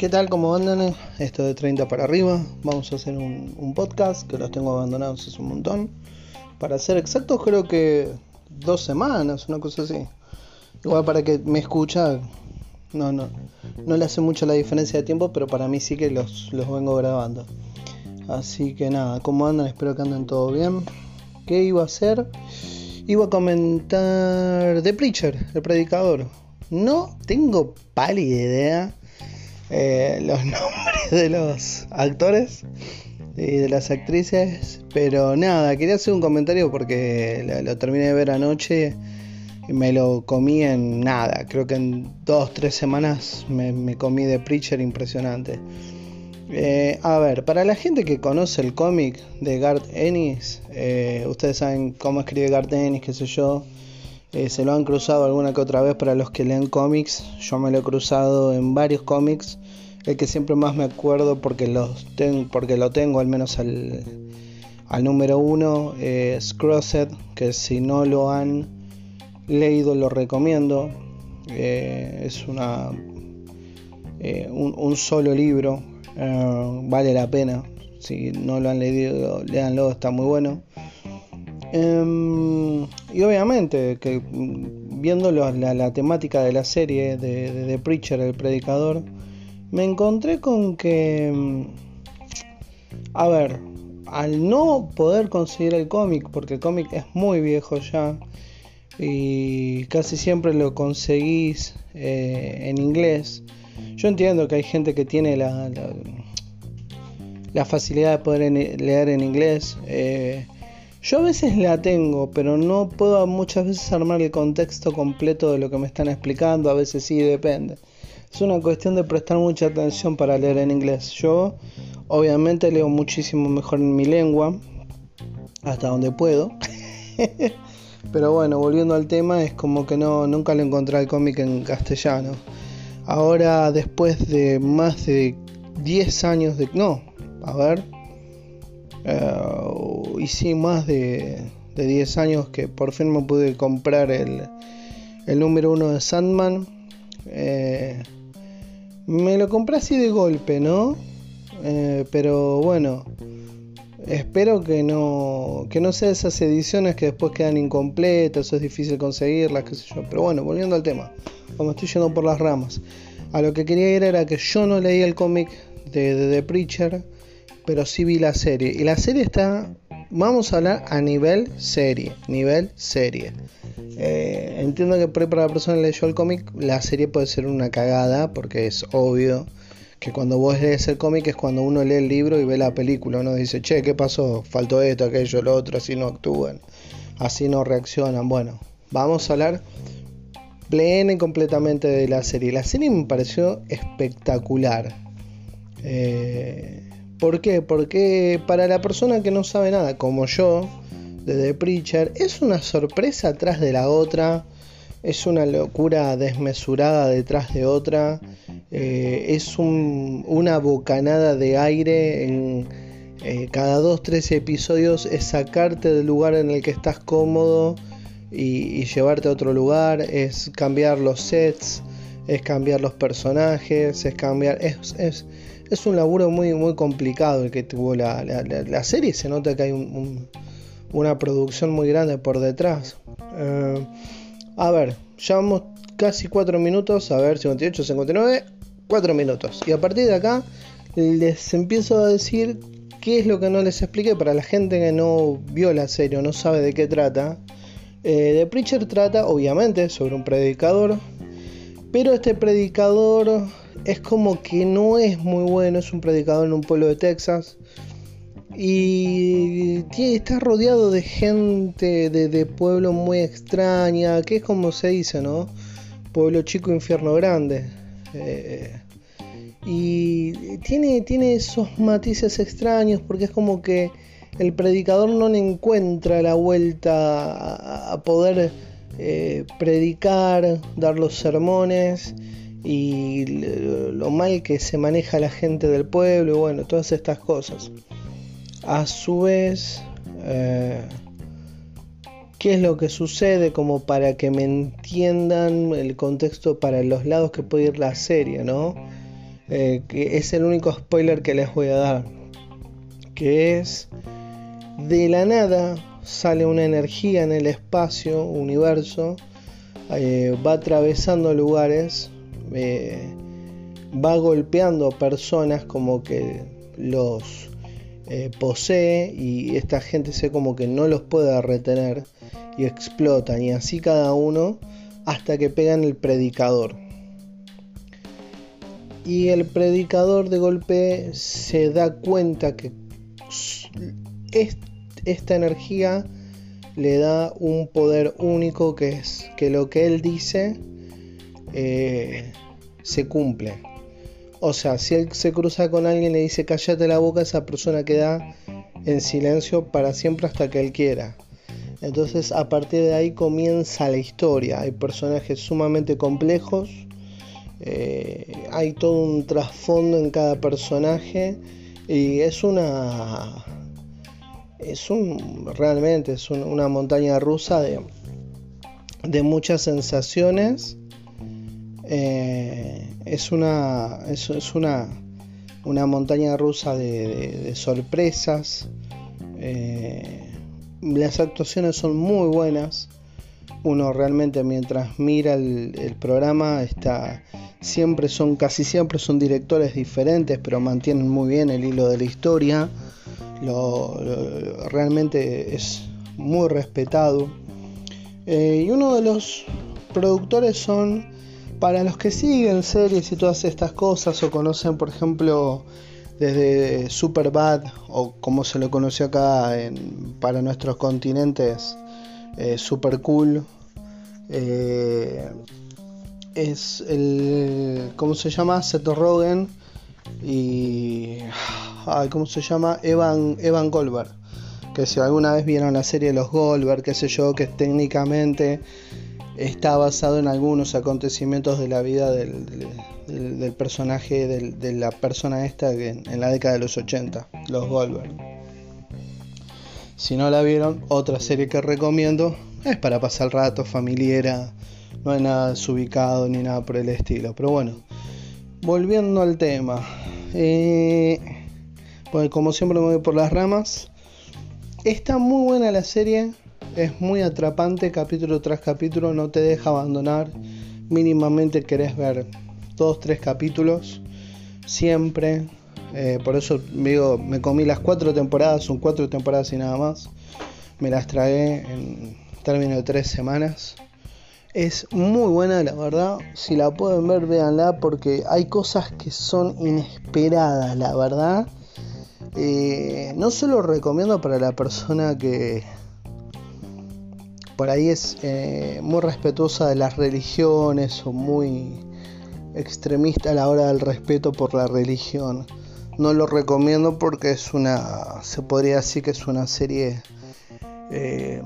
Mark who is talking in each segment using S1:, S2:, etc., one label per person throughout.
S1: ¿Qué tal? ¿Cómo andan? Esto de 30 para arriba. Vamos a hacer un, podcast que los tengo abandonados hace un montón. Para ser exactos, creo que dos semanas, una cosa así. Igual para que me escucha, no, no, no le hace mucho la diferencia de tiempo, pero para mí sí que los, los vengo grabando. Así que nada, ¿cómo andan? Espero que anden todo bien. ¿Qué iba a hacer? Iba a comentar The Preacher, el predicador. No tengo pálida idea eh, los nombres de los actores y de las actrices. Pero nada, quería hacer un comentario porque lo, terminé de ver anoche y me lo comí en nada. Creo que en dos, tres semanas me, comí de Preacher impresionante. Eh, a ver, para la gente que conoce el cómic de Garth Ennis, eh, ustedes saben cómo escribe Garth Ennis, qué sé yo. Se lo han cruzado alguna que otra vez para los que leen cómics. Yo me lo he cruzado en varios cómics el que siempre más me acuerdo porque, lo tengo al menos al, número uno es Crossed, que si no lo han leído lo recomiendo. Eh, es una eh, un, solo libro, eh, vale la pena. Si no lo han leído, léanlo, está muy bueno. Em, y obviamente, que viendo la, temática de la serie de, de, de Preacher, el predicador, me encontré con que, mm, a ver, al no poder conseguir el cómic, porque el cómic es muy viejo ya, y casi siempre lo conseguís eh, en inglés, yo entiendo que hay gente que tiene la, la, facilidad de poder leer en inglés. Eh, yo a veces la tengo, pero no puedo muchas veces armar el contexto completo de lo que me están explicando, a veces sí, depende es una cuestión de prestar mucha atención para leer en inglés. Yo obviamente leo muchísimo mejor en mi lengua, hasta donde puedo. Pero bueno, volviendo al tema, es como que no, nunca lo encontré el cómic en castellano. Ahora, después de más de 10 años de... No, a ver. Uh, más de, de 10 años que por fin me pude comprar el, número uno de Sandman. Eh, me lo compré así de golpe, ¿no? Eh, pero bueno, espero que no, que no sea esas ediciones que después quedan incompletas o es difícil conseguirlas, qué sé yo. Pero bueno, volviendo al tema, como estoy yendo por las ramas, a lo que quería ir era que yo no leí el cómic de, The Preacher, pero sí vi la serie. Y la serie está, vamos a hablar a nivel serie, nivel serie. Eh, entiendo que para la persona que leyó el cómic, la serie puede ser una cagada, porque es obvio que cuando vos lees el cómic es cuando uno lee el libro y ve la película. Uno dice, che, ¿qué pasó? Faltó esto, aquello, lo otro, así no actúan, así no reaccionan. Bueno, vamos a hablar plena y completamente de la serie. La serie me pareció espectacular. Eh, ¿Por qué? Porque para la persona que no sabe nada, como yo, de The Preacher es una sorpresa atrás de la otra, es una locura desmesurada detrás de otra, eh, es una bocanada de aire en eh, cada dos, tres episodios, es sacarte del lugar en el que estás cómodo y, llevarte a otro lugar, es cambiar los sets, es cambiar los personajes, es cambiar... Es, es, un laburo muy, muy complicado el que tuvo la, la, serie, se nota que hay un una producción muy grande por detrás. Eh, a ver, llevamos casi 4 minutos, a ver, 58, 59, 4 minutos. Y a partir de acá les empiezo a decir qué es lo que no les expliqué para la gente que no vio la serie o no sabe de qué trata. Eh, The Preacher trata, obviamente, sobre un predicador, pero este predicador es como que no es muy bueno, es un predicador en un pueblo de Texas y está rodeado de gente de, pueblo muy extraña, que es como se dice, ¿no? Pueblo chico, infierno grande. Eh, y tiene, tiene esos matices extraños porque es como que el predicador no le encuentra la vuelta a, poder eh, predicar, dar los sermones y lo mal que se maneja la gente del pueblo y bueno, todas estas cosas. A su vez, eh, ¿qué es lo que sucede? Como para que me entiendan el contexto para los lados que puede ir la serie, ¿no? eh, que es el único spoiler que les voy a dar, que es de la nada sale una energía en el espacio, universo, eh, va atravesando lugares, eh, va golpeando personas como que los posee y esta gente se como que no los puede retener y explotan y así cada uno hasta que pegan el predicador. Y el predicador de golpe se da cuenta que esta energía le da un poder único que es que lo que él dice eh, se cumple. O sea, si él se cruza con alguien y le dice cállate la boca, esa persona queda en silencio para siempre hasta que él quiera. Entonces a partir de ahí comienza la historia. Hay personajes sumamente complejos eh, hay todo un trasfondo en cada personaje y es una es un realmente es una montaña rusa de, de muchas sensaciones. Eh, es una es, es, una una montaña rusa de, sorpresas. Eh, las actuaciones son muy buenas. Uno realmente mientras mira el programa está siempre son, casi siempre son directores diferentes, pero mantienen muy bien el hilo de la historia. Realmente es muy respetado. Eh, y uno de los productores son, para los que siguen series y todas estas cosas, o conocen, por ejemplo, desde Superbad, o como se lo conoció acá en, para nuestros continentes, eh, Super Cool. Eh, es el. ¿Cómo se llama? Seth Rogen y. ¿Cómo se llama? Evan, Evan Goldberg. Que si alguna vez vieron la serie Los Goldberg, qué sé yo, que técnicamente está basado en algunos acontecimientos de la vida del, personaje, de la persona esta en, la década de los 80, Los Goldberg. Si no la vieron, otra serie que recomiendo es para pasar el rato, familiar no hay nada desubicado ni nada por el estilo. Pero bueno, volviendo al tema. Eh, como siempre me voy por las ramas. Está muy buena la serie. Es muy atrapante capítulo tras capítulo. No te deja abandonar. Mínimamente querés ver dos, tres capítulos. Siempre. Eh, por eso digo, me comí las cuatro temporadas. Son cuatro temporadas y nada más. Me las tragué en términos de tres semanas. Es muy buena, la verdad. Si la pueden ver, véanla porque hay cosas que son inesperadas, la verdad. Eh, no se lo recomiendo para la persona que por ahí es eh, muy respetuosa de las religiones o muy extremista a la hora del respeto por la religión. No lo recomiendo porque es una, se podría decir que es una serie eh,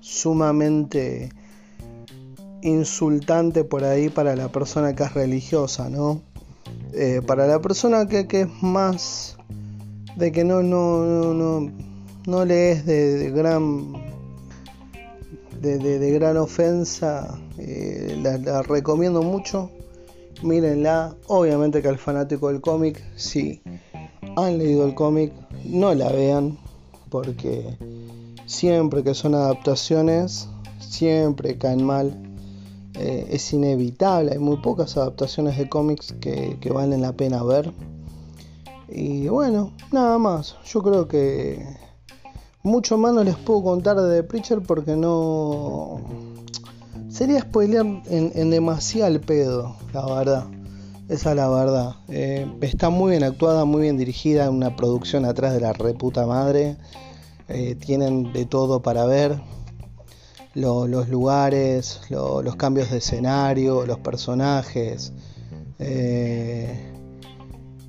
S1: sumamente insultante por ahí para la persona que es religiosa, ¿no? Para la persona que, es más de que no, no, no, no le es de, gran de, gran ofensa, eh, la, recomiendo mucho. Mírenla, obviamente que al fanático del cómic, si han leído el cómic, no la vean, porque siempre que son adaptaciones, siempre caen mal eh, es inevitable, hay muy pocas adaptaciones de cómics que, valen la pena ver. Y bueno, nada más, yo creo que mucho más no les puedo contar de The Preacher porque no... Sería spoilear en, demasiado el pedo, la verdad. Esa es la verdad. Eh, está muy bien actuada, muy bien dirigida, una producción atrás de la reputa madre. Eh, tienen de todo para ver los lugares, los cambios de escenario, los personajes. Eh,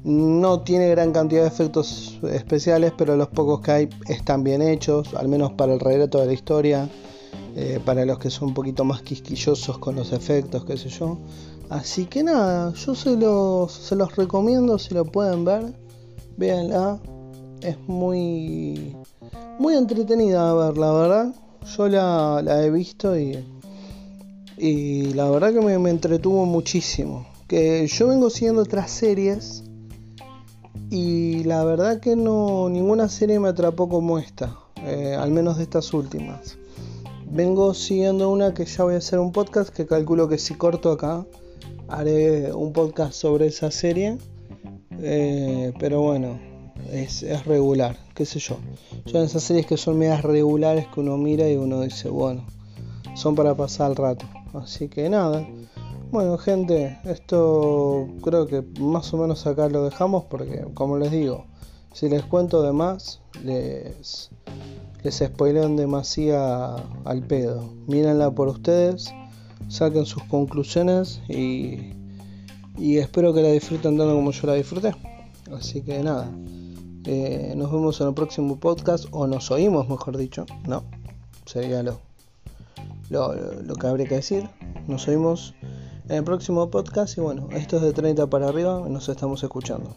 S1: no tiene gran cantidad de efectos especiales, pero los pocos que hay están bien hechos, al menos para el relato de la historia, eh, para los que son un poquito más quisquillosos con los efectos, qué sé yo. Así que nada, yo se los, se los recomiendo si lo pueden ver, véanla, es muy, muy entretenida a ver, la verdad. Yo la, he visto y, y la verdad que me, entretuvo muchísimo. que yo vengo siguiendo otras series y la verdad que no ninguna serie me atrapó como esta, eh, al menos de estas últimas. Vengo siguiendo una que ya voy a hacer un podcast que calculo que si corto acá haré un podcast sobre esa serie. Eh, pero bueno, es, regular, qué sé yo. Son esas series que son medias regulares que uno mira y uno dice, bueno, son para pasar el rato. Así que nada. Bueno, gente, esto creo que más o menos acá lo dejamos porque, como les digo, si les cuento de más, les, les spoilean demasiado al pedo. Mírenla por ustedes, saquen sus conclusiones y, y espero que la disfruten tanto como yo la disfruté. Así que nada, eh, nos vemos en el próximo podcast, o nos oímos, mejor dicho, ¿no? Sería lo, lo, lo que habría que decir. Nos oímos en el próximo podcast. Y bueno, esto es de 30 para arriba, nos estamos escuchando.